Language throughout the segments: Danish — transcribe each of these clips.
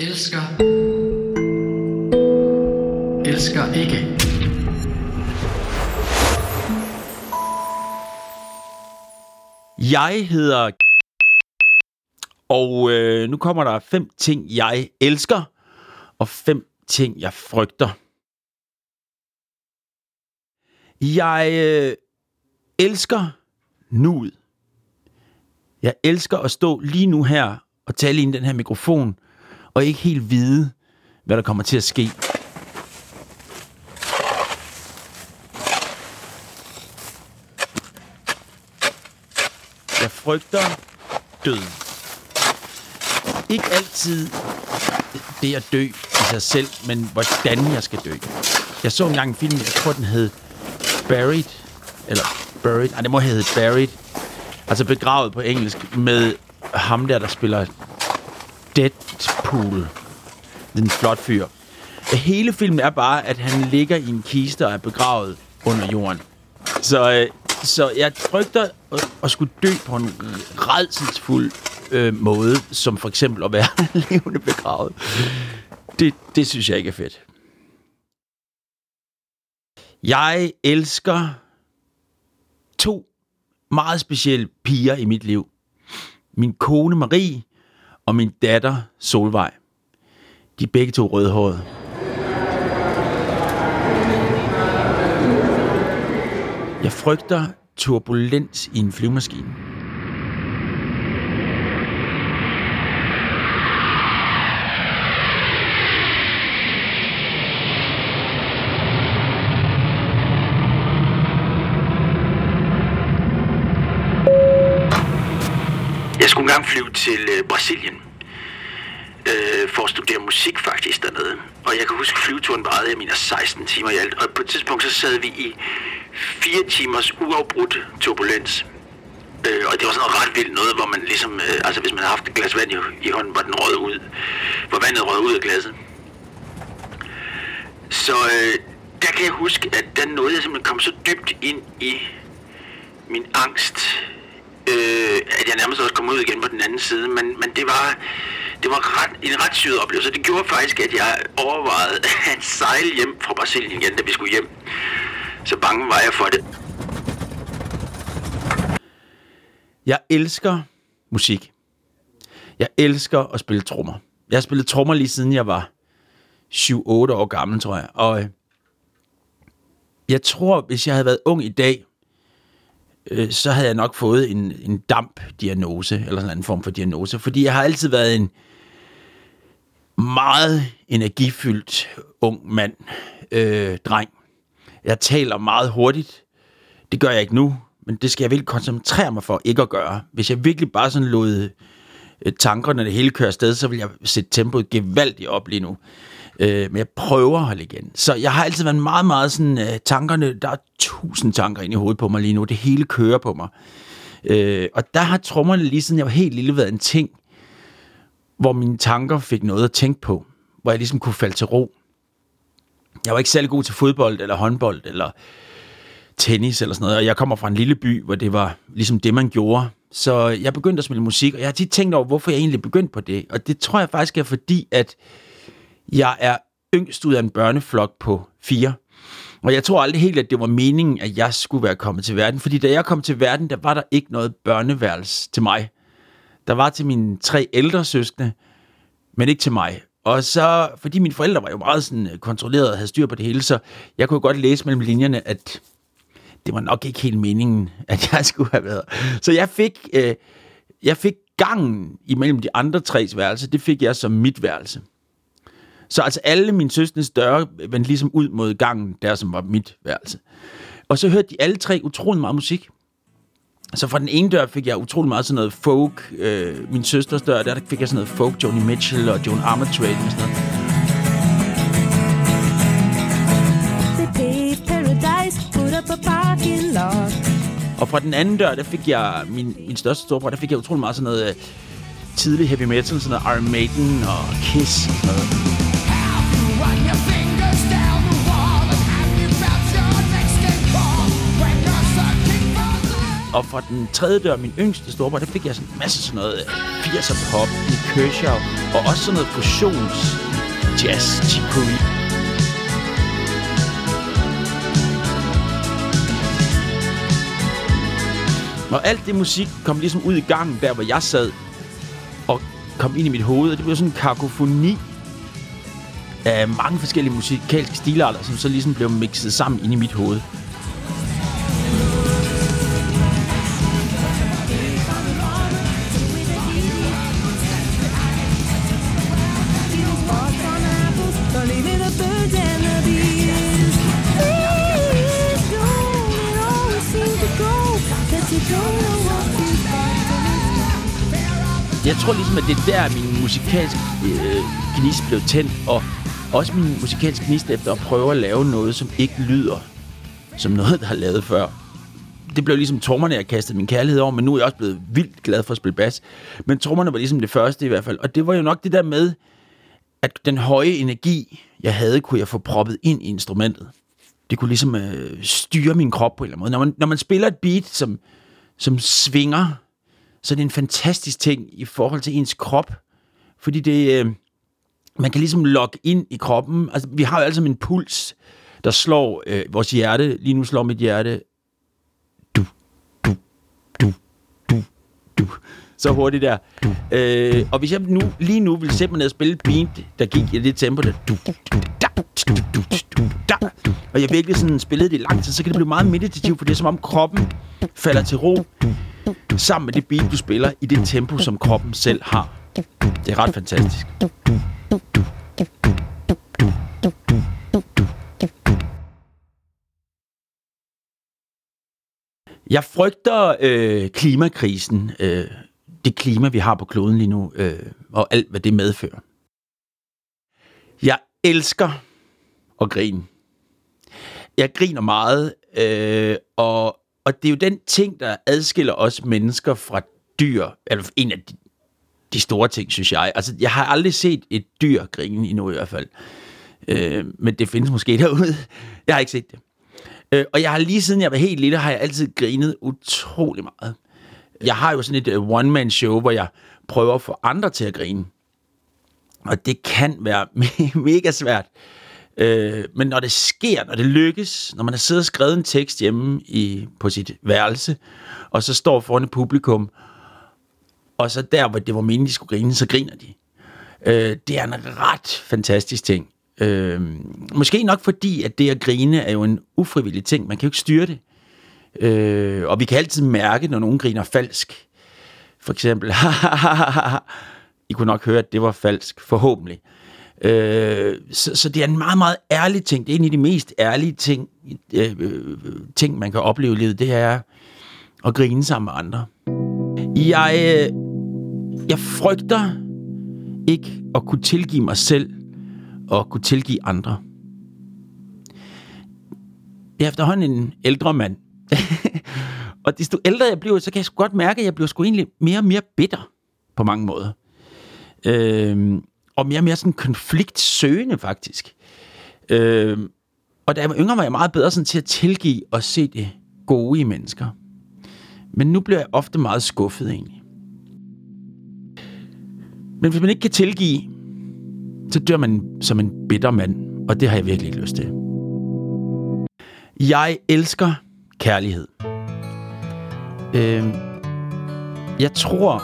Elsker. Elsker ikke. Jeg hedder... Og øh, nu kommer der fem ting, jeg elsker, og fem ting, jeg frygter. Jeg øh, elsker nuet. Jeg elsker at stå lige nu her og tale ind i den her mikrofon, og ikke helt vide, hvad der kommer til at ske. Jeg frygter død. Ikke altid det at dø i sig selv, men hvordan jeg skal dø. Jeg så engang en film, jeg tror den hed Buried, eller Buried, nej det må hedde Buried, altså begravet på engelsk, med ham der, der spiller Dead det er flot fyr. Hele filmen er bare, at han ligger i en kiste og er begravet under jorden. Så, øh, så jeg frygter at, at skulle dø på en redselsfuld øh, måde, som for eksempel at være levende begravet. Det, det synes jeg ikke er fedt. Jeg elsker to meget specielle piger i mit liv. Min kone Marie og min datter Solvej. De er begge to rødhårede. Jeg frygter turbulens i en flyvemaskine. Jeg skulle engang flyve til øh, Brasilien øh, for at studere musik faktisk dernede. Og jeg kan huske, flyveturen varede, jeg mener, 16 timer i alt. Og på et tidspunkt så sad vi i fire timers uafbrudt turbulens. Øh, og det var sådan noget ret vildt noget, hvor man ligesom, øh, altså hvis man havde haft et glas vand i, i hånden, var den rød ud, hvor vandet rød ud af glasset. Så øh, der kan jeg huske, at der nåede jeg simpelthen kom så dybt ind i min angst, øh, at jeg nærmest også kom ud igen på den anden side, men, men det var, det var ret, en ret syret oplevelse. Det gjorde faktisk, at jeg overvejede at sejle hjem fra Brasilien igen, da vi skulle hjem. Så bange var jeg for det. Jeg elsker musik. Jeg elsker at spille trommer. Jeg har spillet trommer lige siden jeg var 7-8 år gammel, tror jeg. Og øh, jeg tror, hvis jeg havde været ung i dag, øh, så havde jeg nok fået en, en damp-diagnose, eller sådan en form for diagnose. Fordi jeg har altid været en meget energifyldt ung mand, øh, dreng. Jeg taler meget hurtigt. Det gør jeg ikke nu, men det skal jeg virkelig koncentrere mig for ikke at gøre. Hvis jeg virkelig bare sådan lod øh, tankerne det hele køre afsted, så vil jeg sætte tempoet gevaldigt op lige nu. Øh, men jeg prøver at holde igen. Så jeg har altid været meget, meget sådan, øh, tankerne, der er tusind tanker ind i hovedet på mig lige nu. Det hele kører på mig. Øh, og der har trommerne lige siden jeg var helt lille været en ting, hvor mine tanker fik noget at tænke på. Hvor jeg ligesom kunne falde til ro. Jeg var ikke særlig god til fodbold, eller håndbold, eller tennis, eller sådan noget. Og jeg kommer fra en lille by, hvor det var ligesom det, man gjorde. Så jeg begyndte at spille musik, og jeg har tit tænkt over, hvorfor jeg egentlig begyndte på det. Og det tror jeg faktisk er fordi, at jeg er yngst ud af en børneflok på fire. Og jeg tror aldrig helt, at det var meningen, at jeg skulle være kommet til verden. Fordi da jeg kom til verden, der var der ikke noget børneværelse til mig. Der var til mine tre ældre søskende, men ikke til mig. Og så, fordi mine forældre var jo meget sådan øh, kontrolleret og havde styr på det hele, så jeg kunne godt læse mellem linjerne, at det var nok ikke helt meningen, at jeg skulle have været. Så jeg fik, øh, jeg fik gangen imellem de andre tres værelser, det fik jeg som mit værelse. Så altså alle mine søstres døre vendte ligesom ud mod gangen, der som var mit værelse. Og så hørte de alle tre utrolig meget musik. Så fra den ene dør fik jeg utrolig meget sådan noget folk. Øh, min søsters dør, der fik jeg sådan noget folk, Joni Mitchell og Joan Armatrading og sådan noget. Og fra den anden dør, der fik jeg, min, min største storebror, der fik jeg utrolig meget sådan noget øh, tidlig heavy metal, sådan noget Iron Maiden og Kiss og sådan noget. Og fra den tredje dør, min yngste storebror, der fik jeg sådan en masse sådan noget øh, 80'er pop, i Kershaw, og også sådan noget fusions jazz, chicory. Og alt det musik kom ligesom ud i gangen, der hvor jeg sad, og kom ind i mit hoved, og det blev sådan en kakofoni af mange forskellige musikalske stilarter, som så ligesom blev mixet sammen ind i mit hoved. Jeg tror ligesom, at det er der, min musikalske øh, gnist blev tændt, og også min musikalske gnist efter at prøve at lave noget, som ikke lyder som noget, der har lavet før. Det blev ligesom trommerne, jeg kastede min kærlighed over, men nu er jeg også blevet vildt glad for at spille bas. Men trommerne var ligesom det første i hvert fald. Og det var jo nok det der med, at den høje energi, jeg havde, kunne jeg få proppet ind i instrumentet. Det kunne ligesom øh, styre min krop på en eller anden måde. Når man, når man spiller et beat, som, som svinger, så det er en fantastisk ting i forhold til ens krop. Fordi det, øh, man kan ligesom logge ind i kroppen. Altså, vi har jo alle sammen en puls, der slår øh, vores hjerte. Lige nu slår mit hjerte Så hurtigt der. Øh, og hvis jeg nu, lige nu vil og spille et beat, der gik i det tempo, der og jeg virkelig sådan spillede det i lang tid, så kan det blive meget meditativt, for det er som om kroppen falder til ro sammen med det beat, du spiller i det tempo, som kroppen selv har. Det er ret fantastisk. Jeg frygter øh, klimakrisen, øh, det klima, vi har på kloden lige nu, øh, og alt, hvad det medfører. Jeg elsker at grine. Jeg griner meget, øh, og, og det er jo den ting, der adskiller os mennesker fra dyr, eller en af de, de store ting, synes jeg. Altså, jeg har aldrig set et dyr grine endnu i hvert fald. Øh, men det findes måske derude. Jeg har ikke set det. Øh, og jeg har lige siden jeg var helt lille, har jeg altid grinet utrolig meget. Jeg har jo sådan et øh, one-man-show, hvor jeg prøver at få andre til at grine. Og det kan være me- mega svært. Øh, men når det sker, når det lykkes, når man har siddet og skrevet en tekst hjemme i, på sit værelse, og så står foran et publikum, og så der, hvor det var meningen, de skulle grine, så griner de. Øh, det er en ret fantastisk ting. Øh, måske nok fordi, at det at grine er jo en ufrivillig ting. Man kan jo ikke styre det. Øh, og vi kan altid mærke, når nogen griner falsk. For eksempel, I kunne nok høre, at det var falsk, forhåbentlig. Øh, så, så det er en meget, meget ærlig ting. Det er en af de mest ærlige ting, øh, øh, ting man kan opleve i livet. Det er at grine sammen med andre. Jeg, øh, jeg frygter ikke at kunne tilgive mig selv og kunne tilgive andre. Jeg er efterhånden en ældre mand. og desto ældre jeg bliver, så kan jeg sgu godt mærke, at jeg bliver sgu egentlig mere og mere bitter på mange måder. Øh, og mere og mere sådan konfliktsøgende, faktisk. Øh, og da jeg var yngre, var jeg meget bedre sådan til at tilgive og se det gode i mennesker. Men nu bliver jeg ofte meget skuffet, egentlig. Men hvis man ikke kan tilgive, så dør man som en bitter mand, og det har jeg virkelig ikke lyst til. Jeg elsker kærlighed. Øh, jeg tror,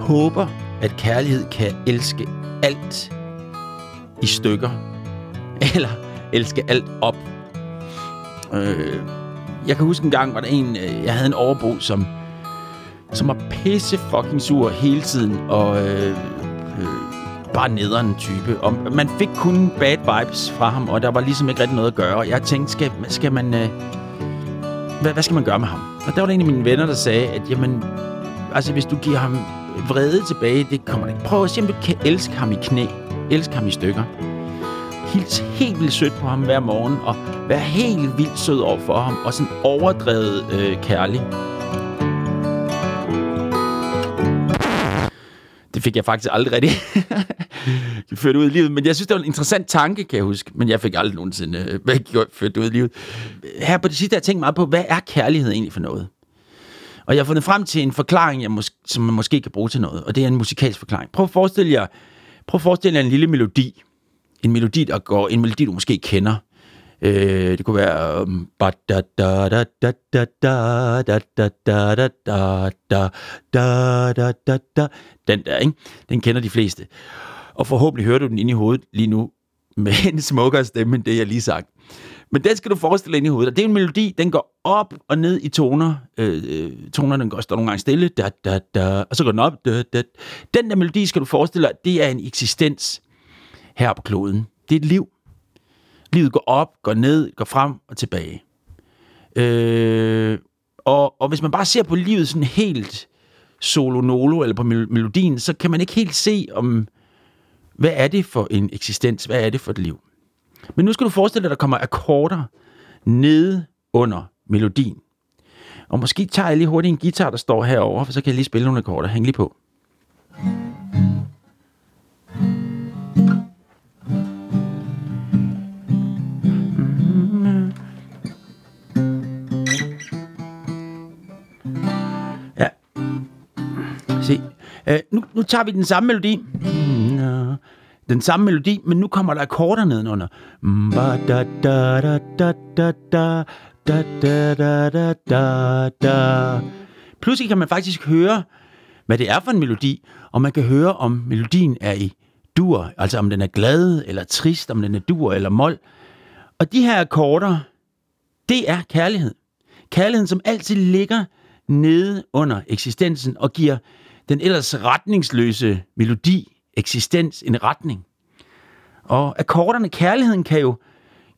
håber, at kærlighed kan elske alt i stykker. Eller elske alt op. Øh, jeg kan huske en gang, var der en, øh, jeg havde en overbo, som, som var pisse fucking sur hele tiden, og øh, øh, bare nederen type. Og man fik kun bad vibes fra ham, og der var ligesom ikke rigtig noget at gøre. Og jeg tænkte, skal, skal man... Øh, hvad, hvad skal man gøre med ham? Og der var det en af mine venner, der sagde, at jamen, altså hvis du giver ham vrede tilbage, det kommer ikke. Prøv at se, om du kan elske ham i knæ. Elske ham i stykker. Hils helt vildt sødt på ham hver morgen, og vær helt vildt sød over for ham, og sådan overdrevet øh, kærlig. Det fik jeg faktisk aldrig rigtig ført ud i livet. Men jeg synes, det var en interessant tanke, kan jeg huske. Men jeg fik aldrig nogensinde øh, ført ud i livet. Her på det sidste har jeg tænkt meget på, hvad er kærlighed egentlig for noget? Og jeg har fundet frem til en forklaring, jeg mås- som man måske kan bruge til noget, og det er en musikalsk forklaring. Prøv at forestille jer, prøv at forestille jer en lille melodi. En melodi, der går, en melodi, du måske kender. Øh, det kunne være... Den der, ikke? Den kender de fleste. Og forhåbentlig hører du den inde i hovedet lige nu med en smukkere stemme end det, jeg lige sagt. Men den skal du forestille dig ind i hovedet. Og det er en melodi, den går op og ned i toner. Øh, toner, den går står nogle gange stille. Da, da, da, og så går den op. Da, da. Den der melodi skal du forestille dig, det er en eksistens her på kloden. Det er et liv. Livet går op, går ned, går frem og tilbage. Øh, og, og hvis man bare ser på livet sådan helt solo-nolo, eller på mel- melodien, så kan man ikke helt se, om hvad er det for en eksistens, hvad er det for et liv. Men nu skal du forestille dig, at der kommer akkorder nede under melodien. Og måske tager jeg lige hurtigt en guitar, der står herover, for så kan jeg lige spille nogle akkorder. Hæng lige på. Mm. Se. Uh, nu, nu tager vi den samme melodi. Den samme melodi, men nu kommer der akkorder nedenunder. Ba da da da da da da da da da da da da. Pludselig kan man faktisk høre, hvad det er for en melodi, og man kan høre, om melodien er i dur, altså om den er glad eller trist, om den er dur eller mol. Og de her akkorder, det er kærlighed. Kærligheden, som altid ligger nede under eksistensen og giver den ellers retningsløse melodi eksistens en retning. Og akkorderne, kærligheden kan jo,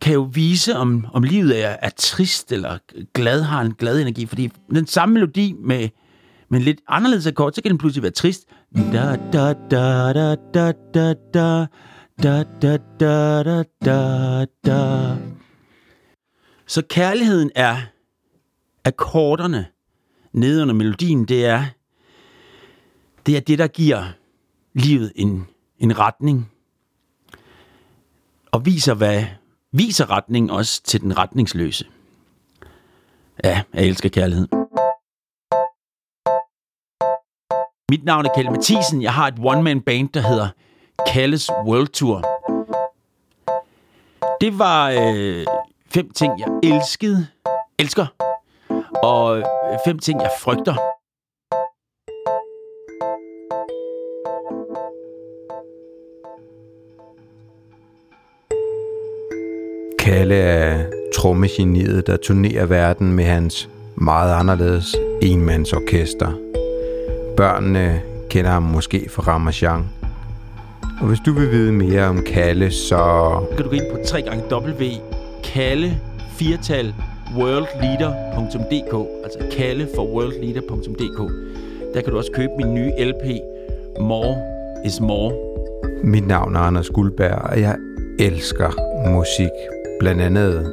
kan jo vise, om, om livet er, er trist eller glad, har en glad energi. Fordi den samme melodi med, med en lidt anderledes akkord, så kan den pludselig være trist. Da, da, da, da, da, da, da, da, da, da, da, da, da. Så kærligheden er akkorderne nede under melodien, det er det, er det der giver livet en, en retning, og viser, hvad, viser retningen også til den retningsløse. Ja, jeg elsker kærlighed. Mit navn er Kalle Mathisen. Jeg har et one-man band, der hedder Kalles World Tour. Det var øh, fem ting, jeg elskede, elsker, og øh, fem ting, jeg frygter. Kalle er trommegeniet, der turnerer verden med hans meget anderledes enmandsorkester. Børnene kender ham måske fra Ramachan. Og hvis du vil vide mere om Kalle, så kan du gå ind på 3 gange W Kalle firtal worldleader.dk altså Kalle for worldleader.dk Der kan du også købe min nye LP More is More. Mit navn er Anders Guldberg, og jeg elsker musik. Blandt andet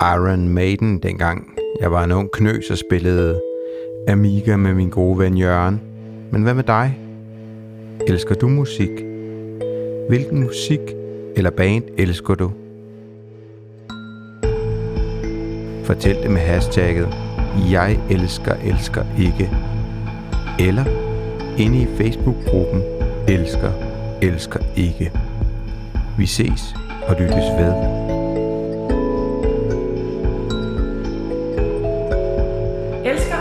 Iron Maiden, dengang jeg var en ung knøs og spillede Amiga med min gode ven Jørgen. Men hvad med dig? Elsker du musik? Hvilken musik eller band elsker du? Fortæl det med hashtagget Jeg elsker elsker ikke. Eller inde i Facebook-gruppen Elsker elsker ikke. Vi ses og lyttes ved.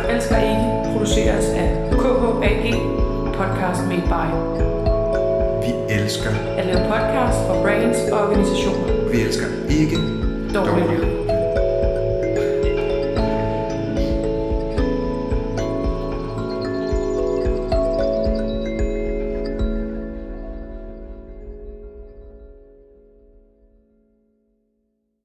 Elsker, elsker ikke produceres af KHAG Podcast Made by. Vi elsker, At lave podcast for brands og organisationer. vi elsker ikke Dårligt lyd.